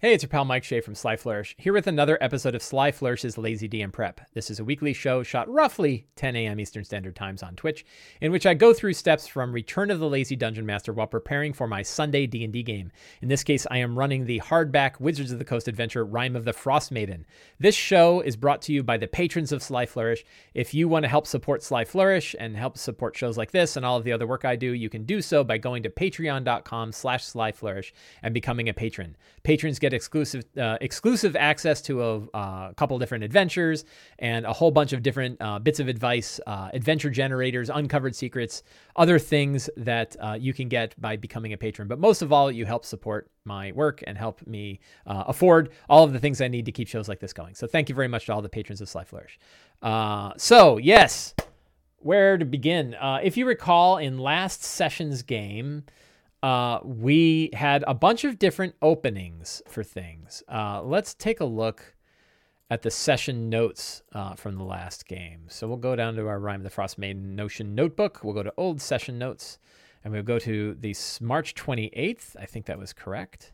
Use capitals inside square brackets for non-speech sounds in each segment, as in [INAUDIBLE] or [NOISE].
Hey, it's your pal Mike Shea from Sly Flourish, here with another episode of Sly Flourish's Lazy DM Prep. This is a weekly show shot roughly 10 a.m. Eastern Standard Times on Twitch, in which I go through steps from Return of the Lazy Dungeon Master while preparing for my Sunday D&D game. In this case, I am running the hardback Wizards of the Coast adventure Rime of the Frost Maiden. This show is brought to you by the patrons of Sly Flourish. If you want to help support Sly Flourish and help support shows like this and all of the other work I do, you can do so by going to patreon.com slash slyflourish and becoming a patron. Patrons get exclusive uh, exclusive access to a uh, couple different adventures and a whole bunch of different uh, bits of advice, uh, adventure generators, uncovered secrets, other things that uh, you can get by becoming a patron. But most of all, you help support my work and help me uh, afford all of the things I need to keep shows like this going. So thank you very much to all the patrons of Sly Flourish. so yes, where to begin? if you recall, in last session's game uh, we had a bunch of different openings for things. Uh, let's take a look at the session notes uh, from the last game. So we'll go down to our Rime of the Frost Maiden Notion notebook. We'll go to old session notes and we'll go to the March 28th. I think that was correct.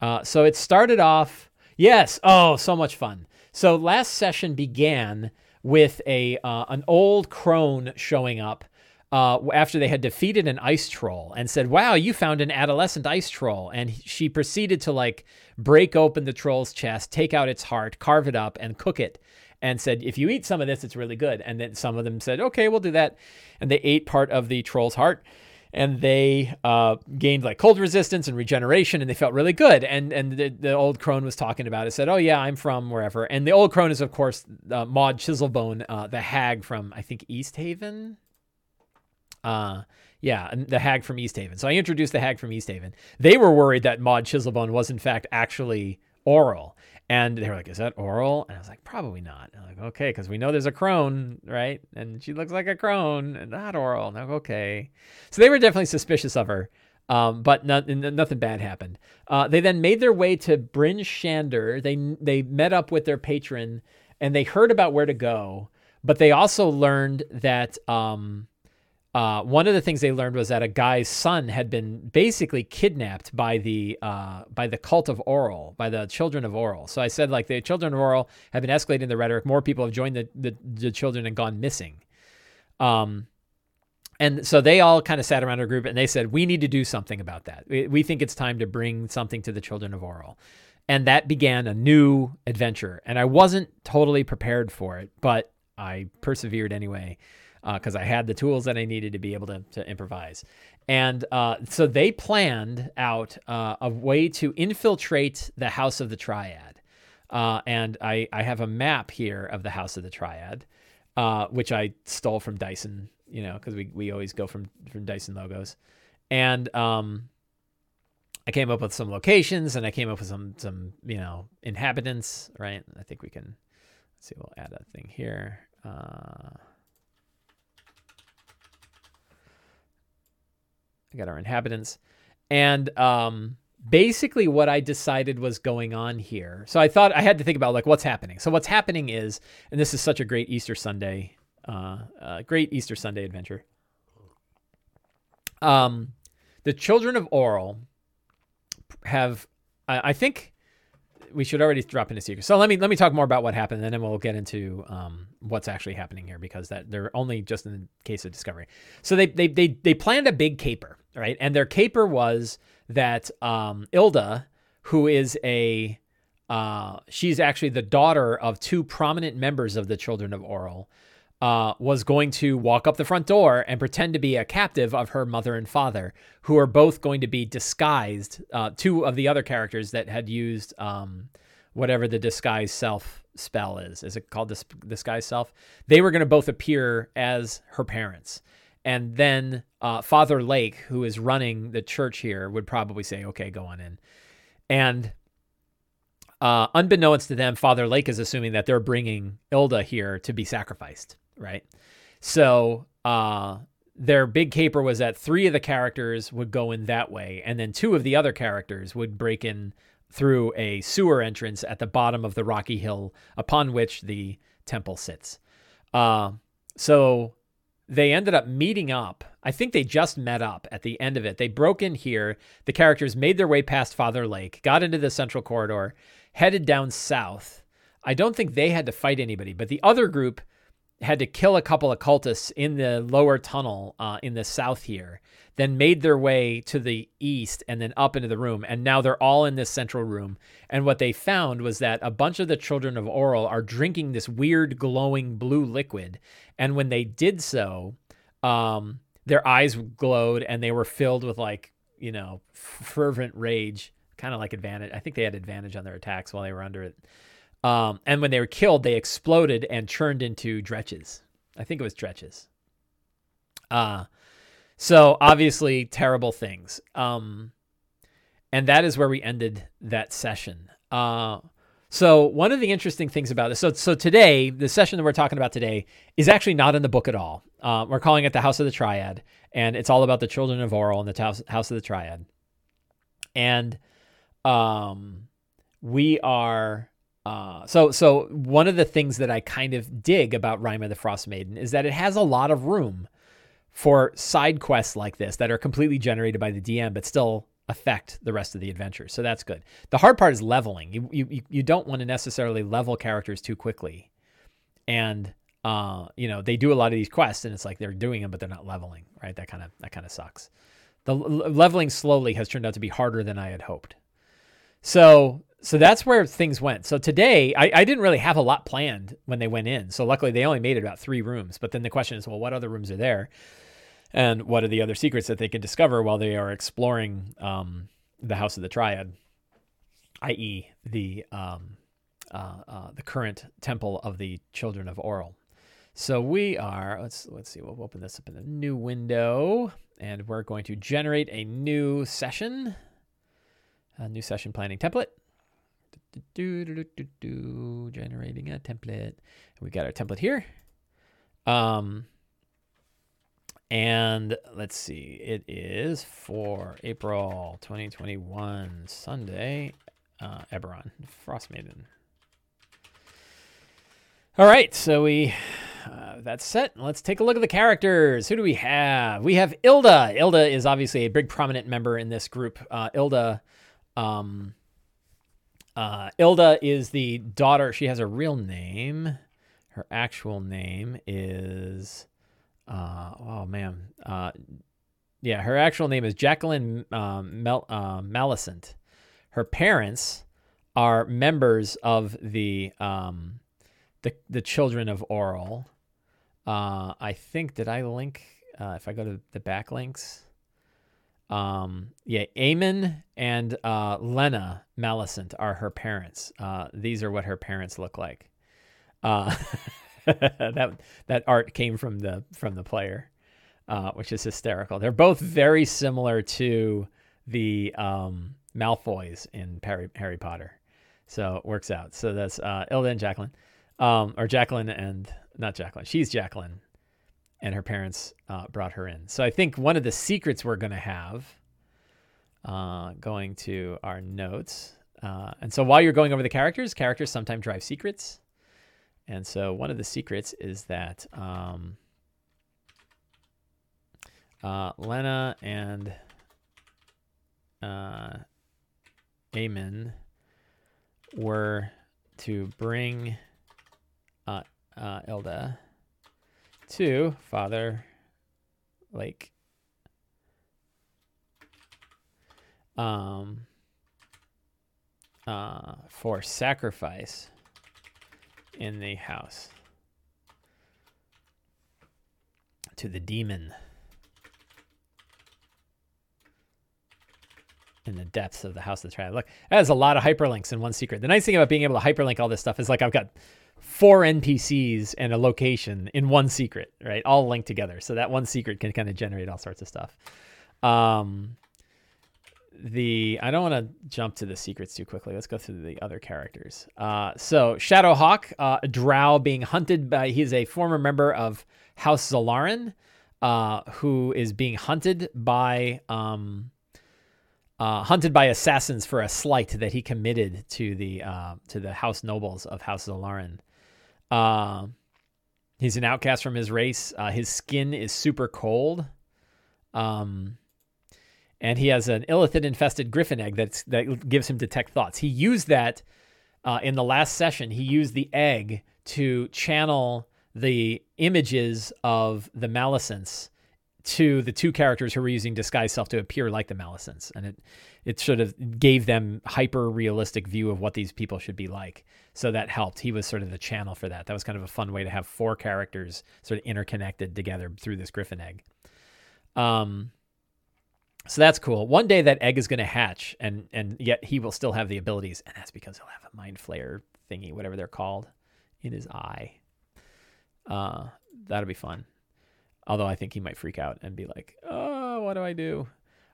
Uh, so it started off, yes, oh, so much fun. So last session began with a uh, an old crone showing up uh, after they had defeated an ice troll and said, Wow, you found an adolescent ice troll. And she proceeded to like break open the troll's chest, take out its heart, carve it up, and cook it. And said, If you eat some of this, it's really good. And then some of them said, Okay, we'll do that. And they ate part of the troll's heart and they uh, gained like cold resistance and regeneration, and they felt really good. And and the, the old crone was talking about it, said, "Oh yeah, I'm from wherever." And the old crone is of course uh, Maud Chiselbone, uh, the hag from I think East Haven, uh, yeah, the hag from East Haven. So I introduced the hag from East Haven. They were worried that Maud Chiselbone was in fact actually Auril. And they were like, "Is that Auril?" And I was like, "Probably not." I'm like, "Okay, because we know there's a crone, right? And she looks like a crone, and not Auril. And I'm like, "Okay." So they were definitely suspicious of her, um, but not, nothing bad happened. Uh, they then made their way to Bryn Shander. They they met up with their patron, and they heard about where to go. But they also learned that um, uh, one of the things they learned was that a guy's son had been basically kidnapped by the uh, by the cult of Auril, by the children of Auril. So I said like the children of Auril have been escalating the rhetoric. More people have joined the the, the children and gone missing. Um, and so they all kind of sat around a group and they said, "We need to do something about that. We, we think it's time to bring something to the children of Auril." And that began a new adventure. And I wasn't totally prepared for it, but I persevered anyway because uh, I had the tools that I needed to be able to, to improvise. And uh, so they planned out uh, a way to infiltrate the House of the Triad. Uh, and I, I have a map here of the House of the Triad, uh, which I stole from Dyson, you know, because we, we always go from, from Dyson logos. And um, I came up with some locations and I came up with some, some you know, inhabitants, right? I think we can, let's see, we'll add a thing here. I got our inhabitants. And um, basically, what I decided was going on here. So I thought I had to think about like what's happening. So what's happening is, and this is such a great Easter Sunday, uh, uh, great Easter Sunday adventure. Um, the children of Oral have, I, I think, we should already drop into secret. So let me let me talk more about what happened, and then we'll get into um, what's actually happening here because that they're only just in the case of discovery. So they they they they planned a big caper, right? And their caper was that um, Ilda, who is a uh, she's actually the daughter of two prominent members of the Children of Auril uh, was going to walk up the front door and pretend to be a captive of her mother and father, who are both going to be disguised. Uh, two of the other characters that had used um, whatever the disguise self spell is. Is it called dis- disguise self? They were going to both appear as her parents. And then uh, Father Lake, who is running the church here, would probably say, okay, go on in. And uh, unbeknownst to them, Father Lake is assuming that they're bringing Ilda here to be sacrificed right? So uh, their big caper was that three of the characters would go in that way, and then two of the other characters would break in through a sewer entrance at the bottom of the rocky hill upon which the temple sits. Uh, so they ended up meeting up. I think they just met up at the end of it. They broke in here. The characters made their way past Father Lake, got into the central corridor, headed down south. I don't think they had to fight anybody, but the other group had to kill a couple of cultists in the lower tunnel uh, in the south here, then made their way to the east and then up into the room. And now they're all in this central room. And what they found was that a bunch of the children of Auril are drinking this weird glowing blue liquid. And when they did so, um, their eyes glowed and they were filled with like, you know, [LAUGHS] fervent rage, kind of like advantage. I think they had advantage on their attacks while they were under it. Um, and when they were killed, they exploded and churned into dretches. I think it was dretches. Uh, so obviously terrible things. Um, and that is where we ended that session. Uh, so one of the interesting things about this, so so today, the session that we're talking about today is actually not in the book at all. Uh, we're calling it the House of the Triad, and it's all about the children of Auril and the house, house of the Triad. And um, we are uh, so so one of the things that I kind of dig about *Rime of the Frost Maiden is that it has a lot of room for side quests like this that are completely generated by the DM but still affect the rest of the adventure. So that's good. The hard part is leveling. You you you don't want to necessarily level characters too quickly. And uh, you know, they do a lot of these quests and it's like they're doing them but they're not leveling, right? That kind of that kind of sucks. The leveling slowly has turned out to be harder than I had hoped. So so that's where things went. So today, I, I, didn't really have a lot planned when they went in. So luckily, they only made it about three rooms. But then the question is, well, what other rooms are there? And what are the other secrets that they can discover while they are exploring um, the House of the Triad, i.e., the um, uh, uh, the current temple of the Children of Auril. So we are. Let's let's see. We'll open this up in a new window, and we're going to generate a new session, a new session planning template. Do, do, do, generating a template. We got our template here. Um, and let's see, it is for April 2021, Sunday, uh, Eberron, Frost Maiden. All right, so we uh, that's set. Let's take a look at the characters. Who do we have? We have Ilda. Ilda is obviously a big prominent member in this group. Uh, Ilda, um, uh, Ilda is the daughter. She has a real name. Her actual name is, uh, oh man, uh, yeah, her actual name is Jacqueline um, Mel- uh, Malicent. Her parents are members of the um, the the Children of Auril. Uh, I think did I link uh, if I go to the backlinks? Um, yeah, Eamon and uh, Lena Malicent are her parents. Uh, these are what her parents look like. Uh, [LAUGHS] that that art came from the from the player, uh, which is hysterical. They're both very similar to the um, Malfoys in Harry, Harry Potter, so it works out. So that's uh, Ilda and Jacqueline, um, or Jacqueline and not Jacqueline. She's Jacqueline and her parents uh, brought her in. So I think one of the secrets we're going to have, uh, going to our notes, uh, and so while you're going over the characters, characters sometimes drive secrets. And so one of the secrets is that um, uh, Lena and uh, Eamon were to bring uh, uh, Ilda to Father Lake. Um, uh, for sacrifice in the house to the demon in the depths of the house of the triad. Look, that has a lot of hyperlinks in one secret. The nice thing about being able to hyperlink all this stuff is like I've got four NPCs and a location in one secret, right? All linked together. So that one secret can kind of generate all sorts of stuff. Um, the I don't want to jump to the secrets too quickly. Let's go through the other characters. Uh, so Shadowhawk, uh, Drow being hunted by he's a former member of House Zalaran, uh, who is being hunted by um, uh, hunted by assassins for a slight that he committed to the uh, to the house nobles of House Zalaran. Uh, He's an outcast from his race. Uh, his skin is super cold. Um, and he has an illithid infested griffin egg that's, that gives him detect thoughts. He used that uh, in the last session. He used the egg to channel the images of the Malicents to the two characters who were using disguise self to appear like the Malicents, and it it sort of gave them hyper realistic view of what these people should be like. So that helped. He was sort of the channel for that. That was kind of a fun way to have four characters sort of interconnected together through this Griffin egg. Um, so that's cool. One day that egg is going to hatch, and and yet he will still have the abilities, and that's because he'll have a mind flayer thingy, whatever they're called, in his eye. Uh, that'll be fun. Although I think he might freak out and be like, "Oh, what do I do?"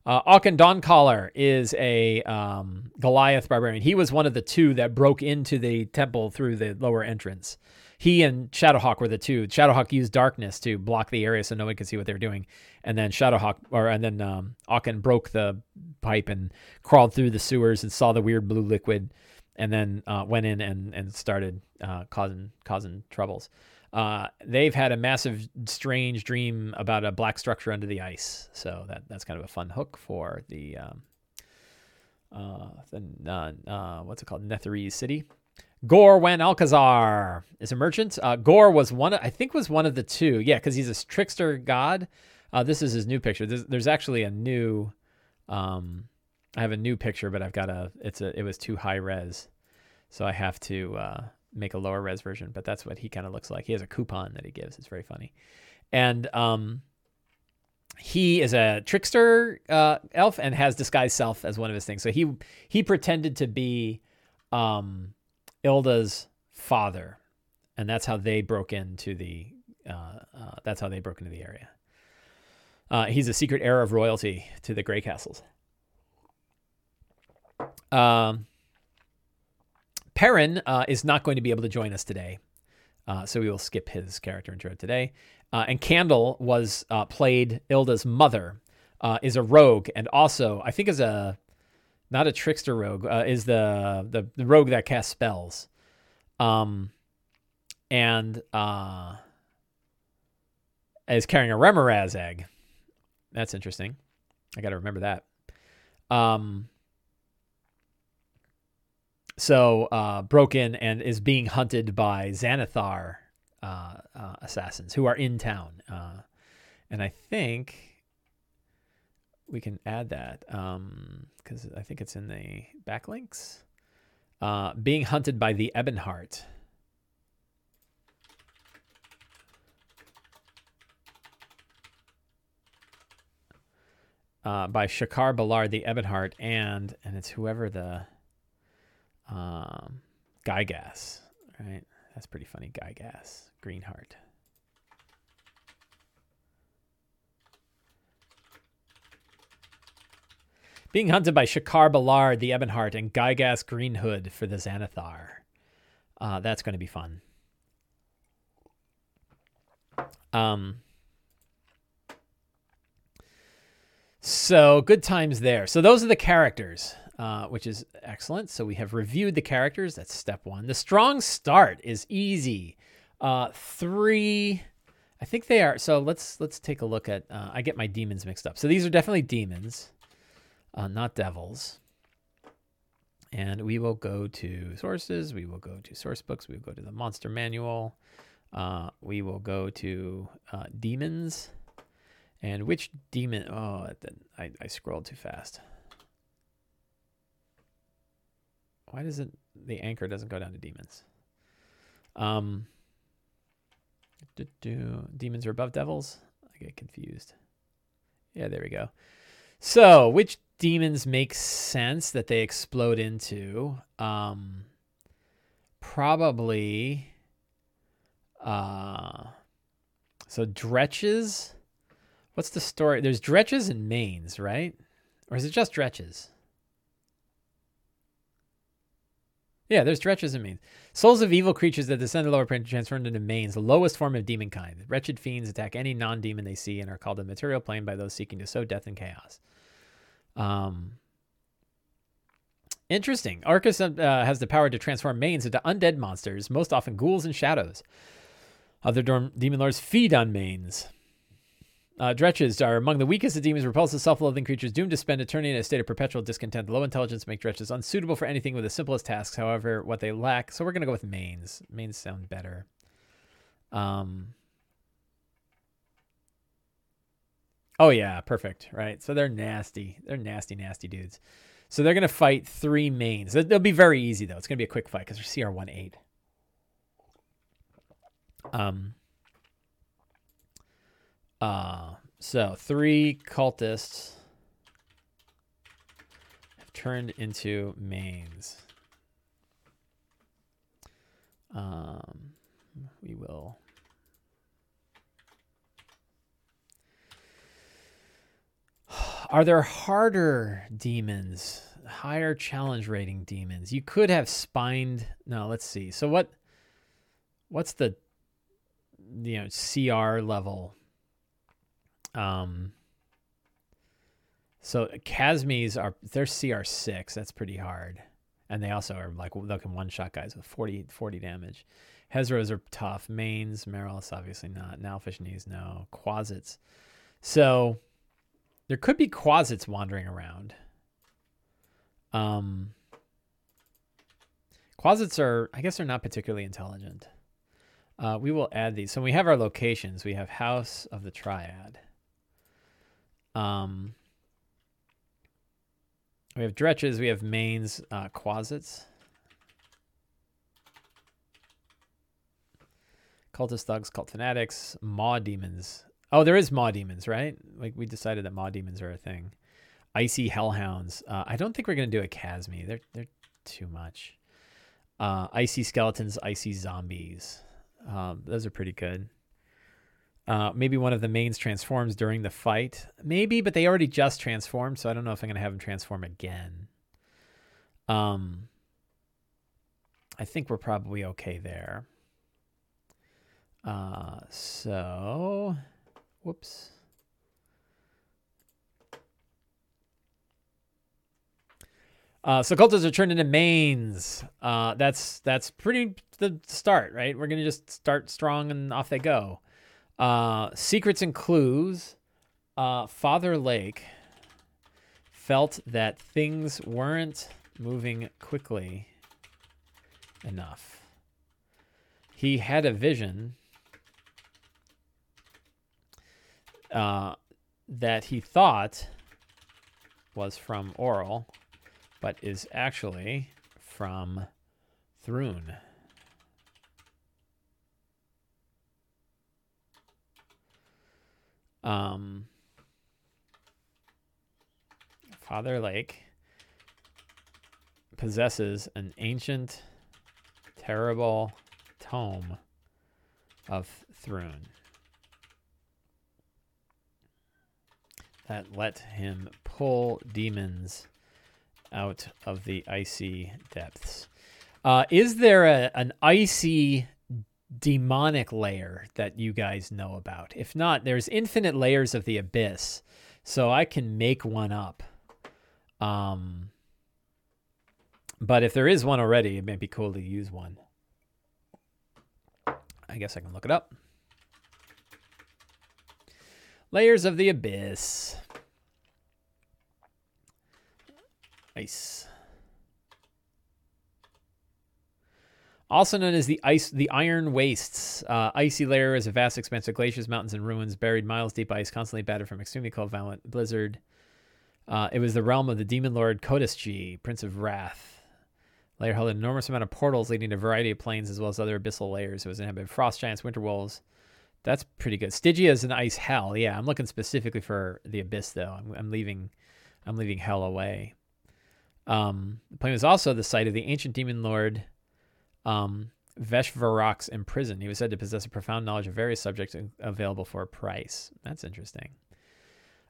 Uh, Auken Dawncaller is a um, Goliath barbarian. He was one of the two that broke into the temple through the lower entrance. He and Shadowhawk were the two. Shadowhawk used darkness to block the area so no one could see what they were doing, and then Shadowhawk or and then um, Auken broke the pipe and crawled through the sewers and saw the weird blue liquid, and then uh, went in and and started uh, causing causing troubles. Uh, they've had a massive, strange dream about a black structure under the ice. So that that's kind of a fun hook for the um, uh, the uh, uh, what's it called, Netherese City. Gore Wen Alcazar is a merchant. Uh, Gore was one, I think, was one of the two. Yeah, because he's a trickster god. Uh, this is his new picture. There's, there's actually a new. Um, I have a new picture, but I've got a. It's a. It was too high res, so I have to. Make a lower res version, but that's what he kind of looks like. He has a coupon that he gives. It's very funny. And um, he is a trickster uh, elf and has disguise self as one of his things. So he he pretended to be um, Ilda's father, and that's how they broke into the uh, uh, that's how they broke into the area. Uh, he's a secret heir of royalty to the Grey Castles. Um, Perrin uh, is not going to be able to join us today, uh, so we will skip his character intro today. Uh, and Candle was uh, played Ilda's mother, uh, is a rogue, and also I think is a not a trickster rogue, uh, is the, the, the rogue that casts spells, um, and is carrying a Remorhaz egg. That's interesting. I got to remember that. Um, so uh, broke in and is being hunted by Xanathar uh, uh, assassins who are in town. Uh, and I think we can add that because um, I think it's in the backlinks. Uh, being hunted by the Ebonheart. Uh, by Shakar Ballard, the Ebonheart, and and it's whoever the um, Gygas, right? That's pretty funny. Gygas, Greenheart. Being hunted by Shakar Ballard, the Ebonheart, and Gygas Greenhood for the Xanathar. Uh, that's going to be fun. Um, so good times there. So those are the characters uh, which is excellent. So we have reviewed the characters. That's step one. The strong start is easy. Uh, three, I think they are. So let's let's take a look at. Uh, I get my demons mixed up. So these are definitely demons, uh, not devils. And we will go to sources. We will go to source books. We will go to the monster manual. Uh, we will go to demons. And which demon? Oh, I, I scrolled too fast. Why does it the anchor doesn't go down to demons? Um, do, do, demons are above devils. I get confused. Yeah, there we go. So, which demons make sense that they explode into? Um, probably. Uh, so dretches. What's the story? There's dretches and manes, right? Or is it just dretches? Yeah, there's dretches and manes. Souls of evil creatures that descend the lower plane are transformed into manes, the lowest form of demon kind. Wretched fiends attack any non-demon they see and are called the material plane by those seeking to sow death and chaos. Um, interesting. Orcus uh, has the power to transform manes into undead monsters, most often ghouls and shadows. Other dorm- demon lords feed on manes. Uh, dretches are among the weakest of demons, repulsive, self-loathing creatures doomed to spend eternity in a state of perpetual discontent. Low intelligence make dretches unsuitable for anything with the simplest tasks. However, what they lack, so we're gonna go with manes. Manes sound better. Um. Oh yeah, perfect. Right. So they're nasty. They're nasty, nasty dudes. So they're gonna fight three manes. They'll be very easy though. It's gonna be a quick fight because they're CR one eight. Um. Uh, so three cultists have turned into manes. Um, we will. [SIGHS] Are there harder demons, higher challenge rating demons? You could have spined. No, let's see. So what? What's the you know CR level um, so Chasmes are they're CR six. That's pretty hard, and they also are like they can one shot guys with 40, 40 damage. Hezros are tough. Manes, Mariliths obviously not. Nalfeshnees no. Quasits. So there could be Quasits wandering around. Um, Quasits are I guess they're not particularly intelligent. Uh, we will add these. So we have our locations. We have House of the Triad. Um, we have dretches, we have manes, uh, quasits. Cultist thugs, cult fanatics, maw demons. Oh, there is maw demons, right? Like we decided that maw demons are a thing. Icy hellhounds. Uh, I don't think we're gonna do a Chasme. They're they're too much. Uh, icy skeletons, icy zombies. Um, those are pretty good. Uh, maybe one of the manes transforms during the fight. Maybe, but they already just transformed, so I don't know if I'm going to have them transform again. Um, I think we're probably okay there. Uh, so, whoops. Uh, so cultists are turned into manes. Uh, that's that's pretty the start, right? We're gonna just start strong and off they go. Uh, secrets and clues. Uh, Father Lake felt that things weren't moving quickly enough. He had a vision uh, that he thought was from Auril, but is actually from Thrune. Um, Father Lake possesses an ancient, terrible tome of Thrune that let him pull demons out of the icy depths. Uh, is there a, an icy demonic layer that you guys know about. If not, there's infinite layers of the abyss. So I can make one up. Um, but if there is one already, it may be cool to use one. I guess I can look it up. Layers of the Abyss. Ice. Also known as the ice, the Iron Wastes. Uh, icy layer is a vast expanse of glaciers, mountains, and ruins, buried miles deep ice, constantly battered from extremely cold, violent blizzard. Uh, it was the realm of the demon lord Kodasji, Prince of Wrath. Layer held an enormous amount of portals leading to a variety of planes as well as other abyssal layers. It was inhabited frost giants, winter wolves. That's pretty good. Stygia is an ice hell. Yeah, I'm looking specifically for the abyss though. I'm, I'm leaving, I'm leaving hell away. Um, the plane was also the site of the ancient demon lord um, Veshvarok's imprisoned. He was said to possess a profound knowledge of various subjects available for a price. That's interesting.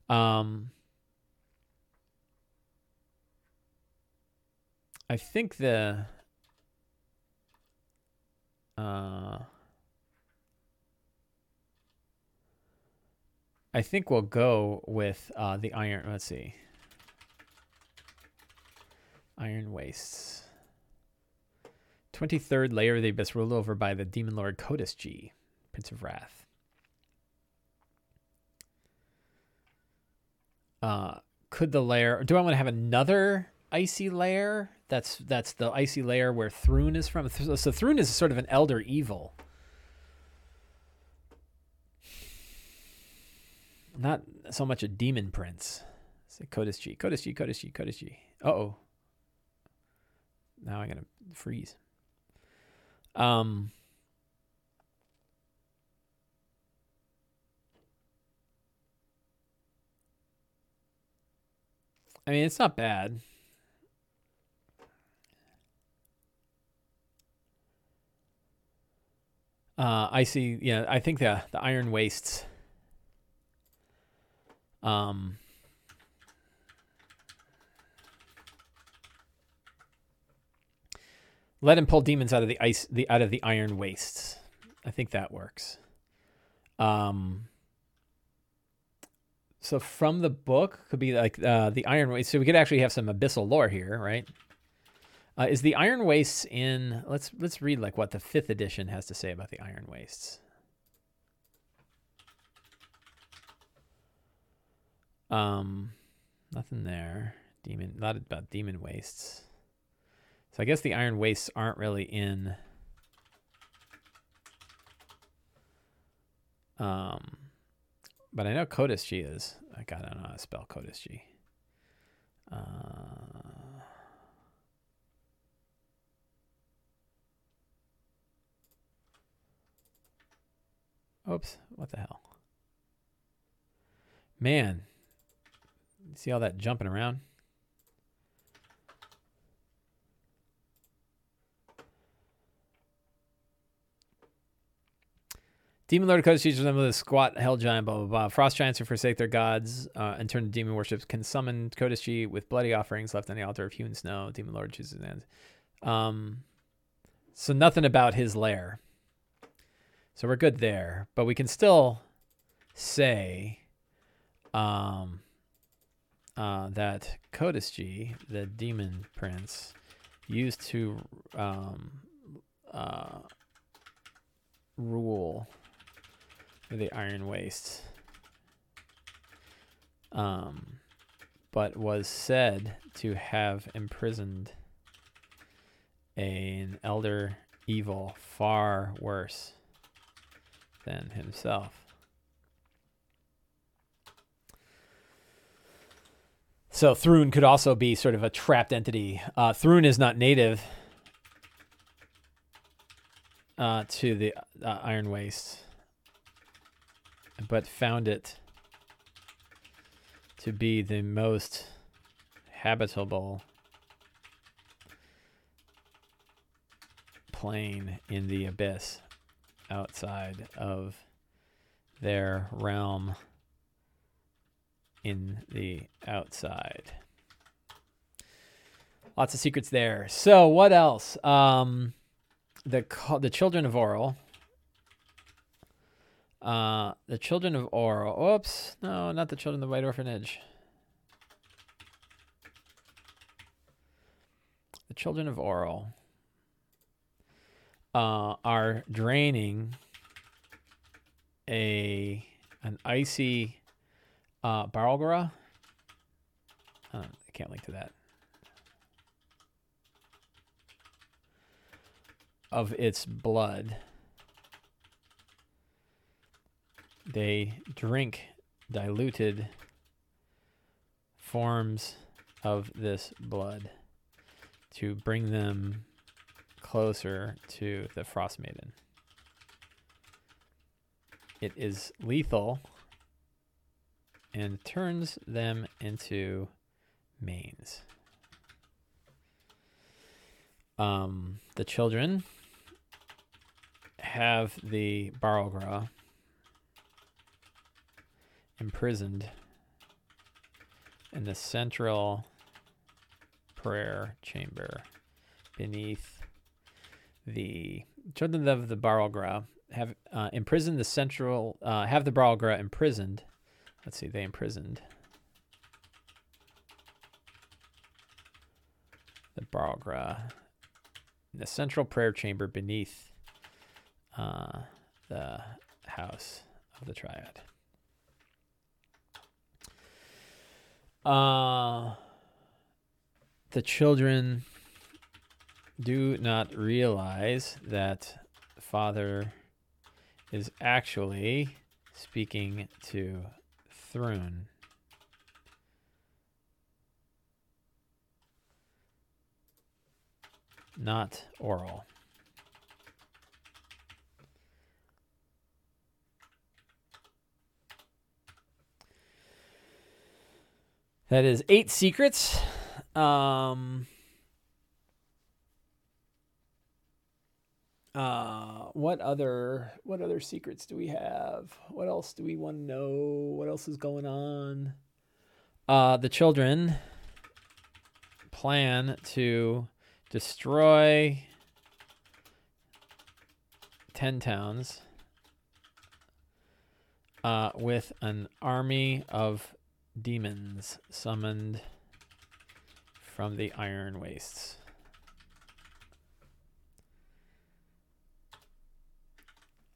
Um, I think the uh, I think we'll go with uh, the iron. Let's see. Iron wastes. 23rd layer of the abyss ruled over by the demon lord Kodasji, Prince of Wrath. Uh, could the lair? Do I want to have another icy lair? That's that's the icy lair where Thrun is from. So Thrun is sort of an elder evil. Not so much a demon prince. Say Kodesh G, Kodesh G, Kodesh G, Kodesh G. Uh oh. Now I'm gonna freeze. Um. I mean, it's not bad. Uh, I see. Yeah, I think the the Iron Wastes. Um. Let him pull demons out of the ice, the out of the Iron Wastes. I think that works. Um. So from the book could be like uh, the Iron Waste. So we could actually have some abyssal lore here, right? Uh, is the Iron Wastes in? Let's let's read like what the fifth edition has to say about the Iron Wastes. Um, nothing there. Demon, not about demon wastes. So I guess the Iron Wastes aren't really in. Um, but I know Codis G is. I got I don't know how to spell Codis G. Uh, oops, what the hell? Man, see all that jumping around? Demon Lord Kodesh teaches them a squat hell giant, blah, blah, blah. Frost giants who forsake their gods uh, and turn to demon worships can summon Kodeshi with bloody offerings left on the altar of hewn snow. Demon Lord chooses hands. Um, so nothing about his lair. So we're good there. But we can still say um, uh, that Kodeshi, the demon prince, used to um, uh, rule the Iron Waste. Um, but was said to have imprisoned an elder evil far worse than himself. So Thrun could also be sort of a trapped entity. Uh, Thrun is not native uh, to the uh, Iron Waste but found it to be the most habitable plane in the abyss outside of their realm in the outside. Lots of secrets there. So what else? Um, the the children of Auril uh, the Children of Auril. Oops. No, not the Children of the White Orphanage. The Children of Auril uh, are draining a an icy uh. Uh, I can't link to that. Of its blood. They drink diluted forms of this blood to bring them closer to the Frost Maiden. It is lethal and turns them into manes. Um, the children have the Barlgura imprisoned in the central prayer chamber beneath the children of the Barlgura have uh, imprisoned the central uh, have the Barlgura imprisoned. Let's see, they imprisoned the Barlgura in the central prayer chamber beneath uh, the house of the triad. Uh, the children do not realize that father is actually speaking to Thrun. Not Auril. That is eight secrets. Um, uh, what other what other secrets do we have? What else do we want to know? What else is going on? Uh, the children plan to destroy ten towns uh, with an army of demons summoned from the Iron Wastes.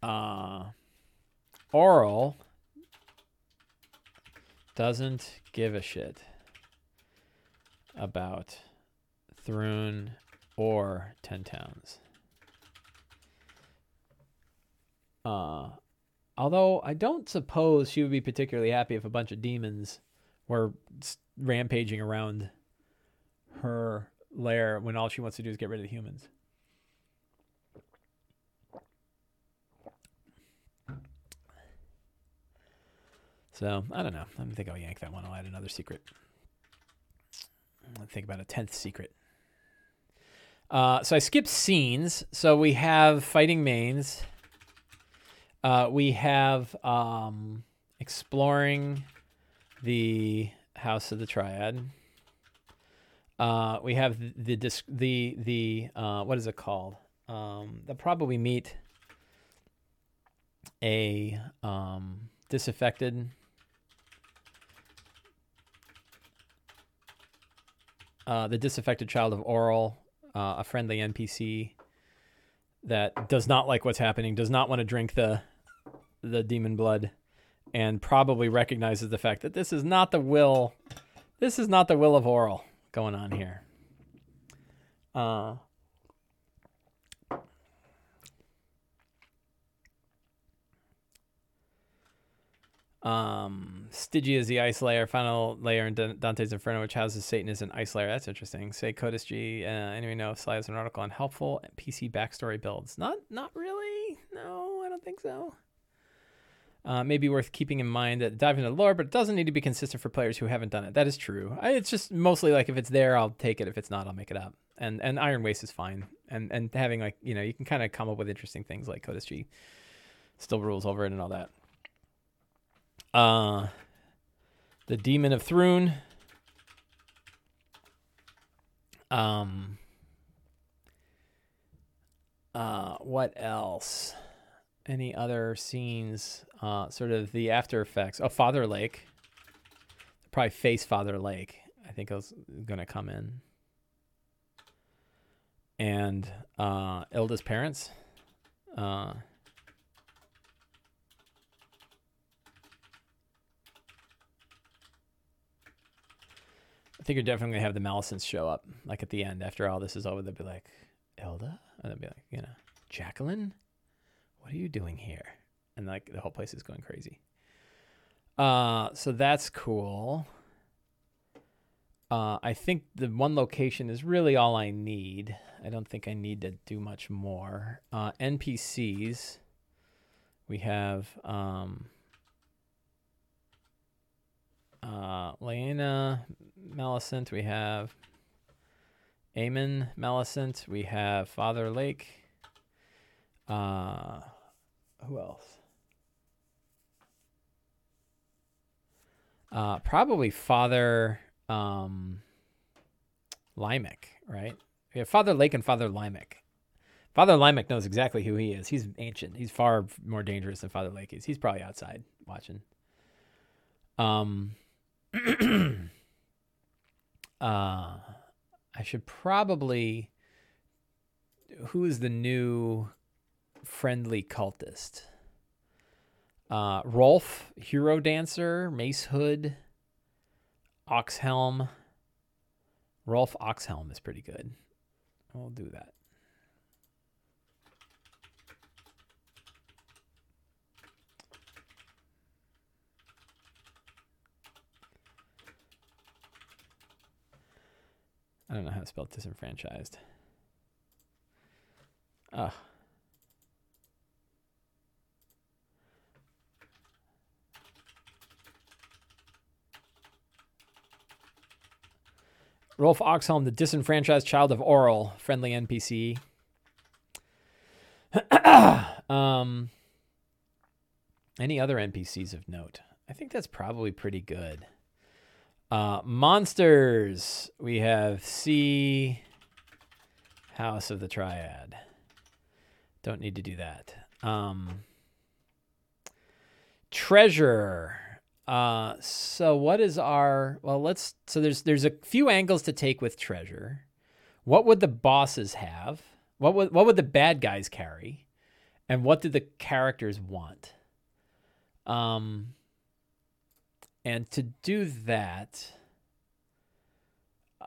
Uh, Auril doesn't give a shit about Thrun or Ten Towns. Uh, although I don't suppose she would be particularly happy if a bunch of demons were rampaging around her lair when all she wants to do is get rid of the humans. So I don't know. I think I'll yank that one. I'll add another secret. Let's think about a tenth secret. Uh, so I skipped scenes. So we have fighting manes. Uh, we have um, exploring the House of the Triad. Uh, we have the the the, the uh, what is it called? Um, they'll probably meet a um, disaffected uh, the disaffected child of Auril, uh, a friendly NPC that does not like what's happening, does not want to drink the the demon blood, and probably recognizes the fact that this is not the will. This is not the will of Auril going on here. Uh, Um, Stygia is the ice layer, final layer in Dante's Inferno, which houses Satan as an ice layer. That's interesting. Say Codis G. Uh, anyway, if Sly has an article on helpful PC backstory builds? Not, not really. No, I don't think so. Uh, maybe worth keeping in mind that dive into the lore, but it doesn't need to be consistent for players who haven't done it. That is true. I, it's just mostly like if it's there, I'll take it. If it's not, I'll make it up. And and Iron Waste is fine. And and having like you know you can kind of come up with interesting things like Codis G still rules over it and all that. Uh, the Demon of Thrun. Um. Uh, what else? Any other scenes? Uh, sort of the after effects. Oh, Father Lake. Probably face Father Lake. I think I was gonna come in. And uh, Ilda's parents. Uh, I think you're definitely gonna have the Malicents show up, like at the end after all this is over. They'll be like, "Elda," and they'll be like, you know, Jacqueline, what are you doing here? And like the whole place is going crazy. Uh, so that's cool. Uh, I think the one location is really all I need. I don't think I need to do much more. Uh, NPCs, we have um, uh, Lena Malicent. We have Amon Malicent. We have Father Lake. Uh, who else? Uh, probably Father um, right? We have Father Lake and Father Limek. Father Limek knows exactly who he is. He's ancient. He's far more dangerous than Father Lake is. He's probably outside watching. Um, [CLEARS THROAT] uh, I should probably. Who is the new friendly cultist? Uh, Rolf, Hero Dancer, Mace Hood, Oxhelm. Rolf Oxhelm is pretty good. We'll do that. I don't know how to spell disenfranchised. Ugh. Rolf Oxhelm, the disenfranchised child of Auril, friendly NPC. [CLEARS THROAT] um, any other NPCs of note? I think that's probably pretty good. Uh, monsters. We have C House of the Triad. Don't need to do that. Um, treasure. Uh, so what is our well? Let's so there's there's a few angles to take with treasure. What would the bosses have? What would what would the bad guys carry? And what did the characters want? Um, and to do that,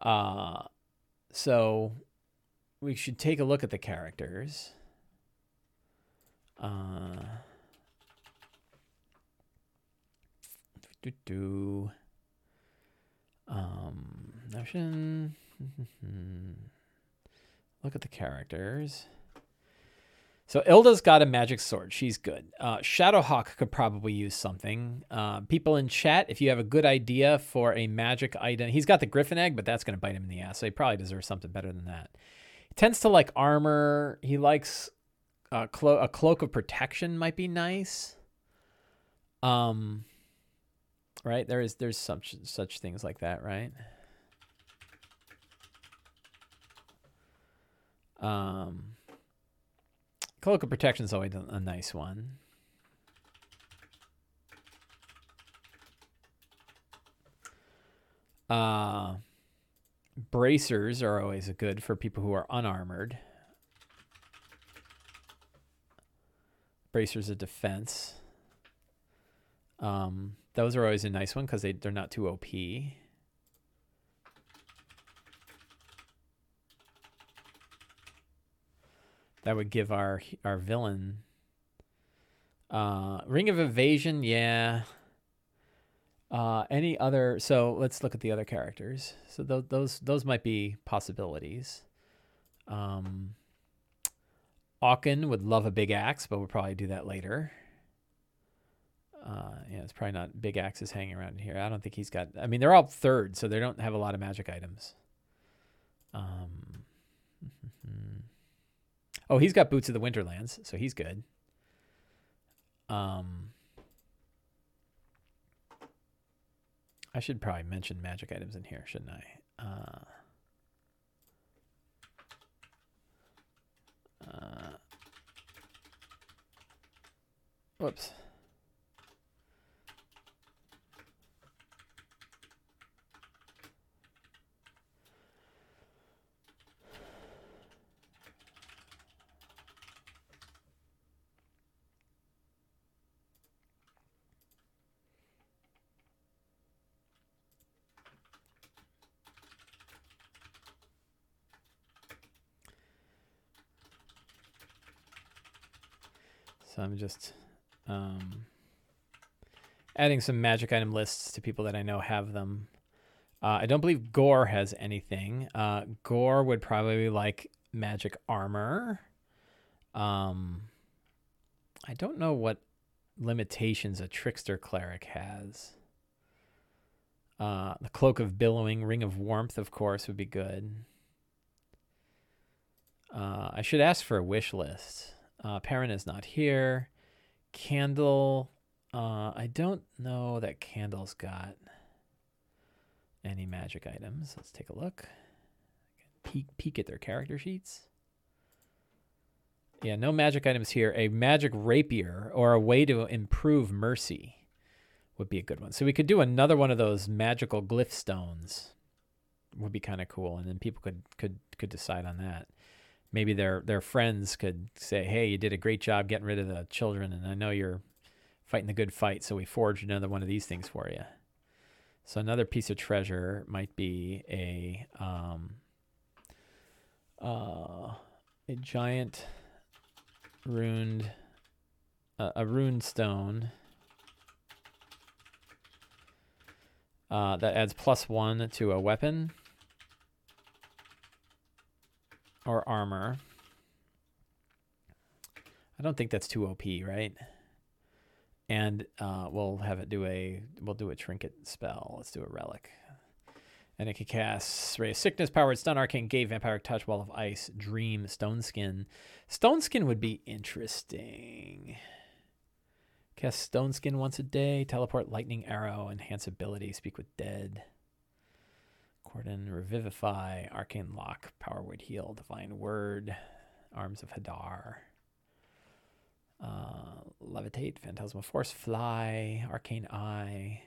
uh, so we should take a look at the characters. Uh, do do. Um, notion. [LAUGHS] look at the characters. So Ilda's got a magic sword. She's good. Uh, Shadowhawk could probably use something. Uh, people in chat, if you have a good idea for a magic item, he's got the Griffin egg, but that's going to bite him in the ass. So he probably deserves something better than that. He tends to like armor. He likes uh, clo- a cloak of protection might be nice. Um, right there is there's such such things like that, right? Um. Of Protection is always a, a nice one. Uh, bracers are always good for people who are unarmored. Bracers of defense. Um, those are always a nice one because they, they're not too OP. that would give our our villain uh ring of evasion yeah. Uh any other so let's look at the other characters. So th- those those might be possibilities. Um would love a big axe but we'll probably do that later uh yeah it's probably not big axes hanging around here i don't think he's got i mean they're all third so they don't have a lot of magic items um [LAUGHS] Oh, he's got Boots of the Winterlands, so he's good. Um, I should probably mention magic items in here, shouldn't I? Uh, uh, whoops. So I'm just um, adding some magic item lists to people that I know have them. Uh, I don't believe Gore has anything. Uh, Gore would probably like magic armor. Um, I don't know what limitations a trickster cleric has. Uh, the cloak of billowing, ring of warmth, of course, would be good. Uh, I should ask for a wish list. Uh, Perrin is not here. Candle. Uh, I don't know that Candle's got any magic items. Let's take a look. Peek, peek at their character sheets. Yeah, no magic items here. A magic rapier or a way to improve mercy would be a good one. So we could do another one of those magical glyph stones. Would be kind of cool, and then people could could could decide on that maybe their their friends could say, "Hey, you did a great job getting rid of the children, and I know you're fighting the good fight. So we forged another one of these things for you. So another piece of treasure might be a um, uh, a giant runed uh, a rune stone uh, that adds plus one to a weapon or armor. I don't think that's too OP, right? And uh, we'll have it do a we'll do a trinket spell. Let's do a relic. And it can cast Ray of Sickness, Power Word Stun, Arcane Gate, Vampiric Touch, Wall of Ice, Dream, Stone Skin. Stone Skin would be interesting. Cast Stone Skin once a day, Teleport Lightning Arrow, Enhance Ability, Speak with Dead. Cordon, Revivify, Arcane Lock, Power Word Heal, Divine Word, Arms of Hadar. Uh, Levitate, Phantasmal Force, Fly, Arcane Eye,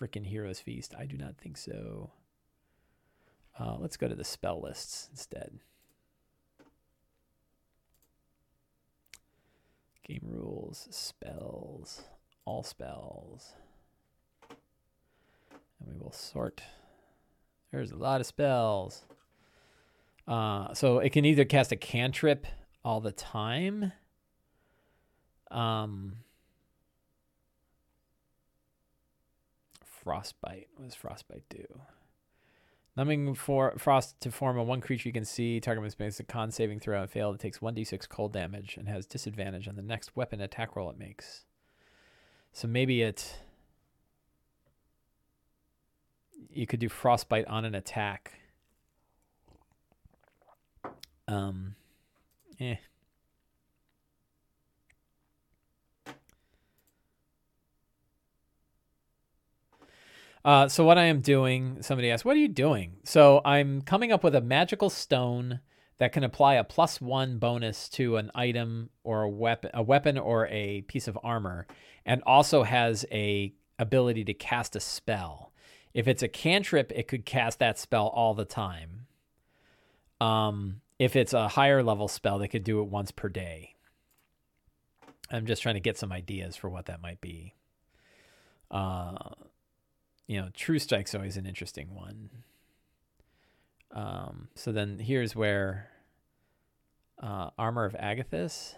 freaking Hero's Feast. I do not think so. Uh, let's go to the spell lists instead. Game rules, spells, all spells. And we will sort. There's a lot of spells. Uh, so it can either cast a cantrip all the time. Um, frostbite. What does frostbite do? Numbing for frost to form a one creature you can see. Target must make a con saving throw and fail. It takes 1d6 cold damage and has disadvantage on the next weapon attack roll it makes. So maybe it. You could do frostbite on an attack. Um, eh. Uh, so what I am doing, somebody asked, what are you doing? So I'm coming up with a magical stone that can apply a plus one bonus to an item or a weapon, a weapon or a piece of armor, and also has a ability to cast a spell. If it's a cantrip, it could cast that spell all the time. Um, if it's a higher level spell, they could do it once per day. I'm just trying to get some ideas for what that might be. Uh, you know, True Strike's always an interesting one. Um, so then here's where uh, Armor of Agathys.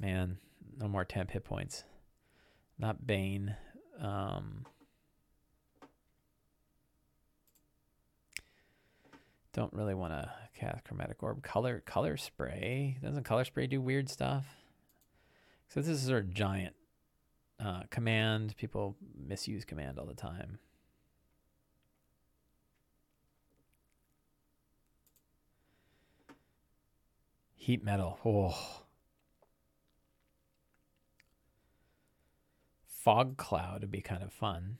Man, no more temp hit points. Not Bane. Um, don't really want to cast Chromatic Orb. Color Color Spray. Doesn't Color Spray do weird stuff? So this is our giant uh, command, people misuse command all the time. Heat metal. Oh. Fog cloud would be kind of fun.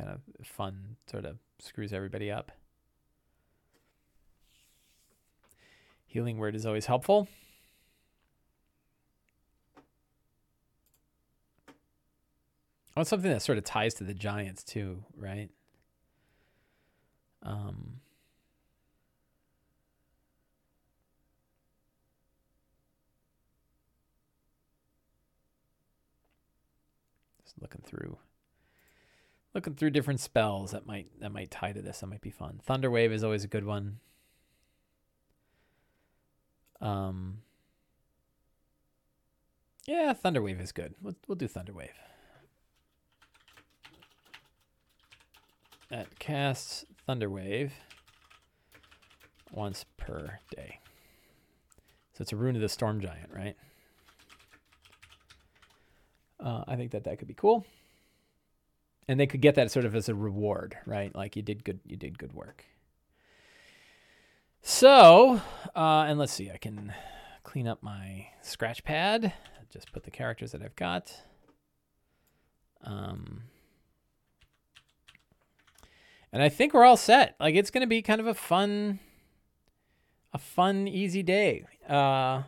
Kind of fun, sort of screws everybody up. Healing word is always helpful. Oh, it's something that sort of ties to the Giants too, right? Um, just looking through, looking through different spells that might that might tie to this. That might be fun. Thunderwave is always a good one. Um, yeah, Thunderwave is good. We'll, we'll do Thunderwave. that casts Thunderwave once per day. So it's a rune of the Storm Giant, right? Uh, I think that that could be cool, and they could get that sort of as a reward, right? Like you did good, you did good work. So, uh, and let's see, I can clean up my scratch pad. Just put the characters that I've got. Um, and I think we're all set. Like it's going to be kind of a fun, a fun, easy day. Uh,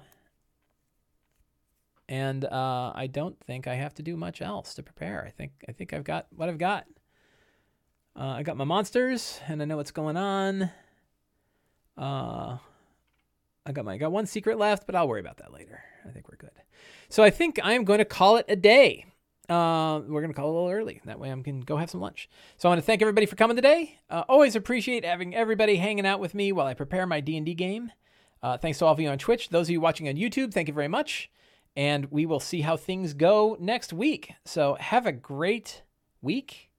and uh, I don't think I have to do much else to prepare. I think I think I've got what I've got. Uh, I got my monsters, and I know what's going on. Uh, I got my I got one secret left, but I'll worry about that later. I think we're good. So I think I am going to call it a day. Uh, we're going to call it a little early. That way I can go have some lunch. So I want to thank everybody for coming today. Uh, always appreciate having everybody hanging out with me while I prepare my D&D game. Uh, thanks to all of you on Twitch. Those of you watching on YouTube, thank you very much. And we will see how things go next week. So have a great week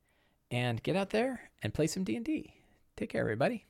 and get out there and play some D&D. Take care, everybody.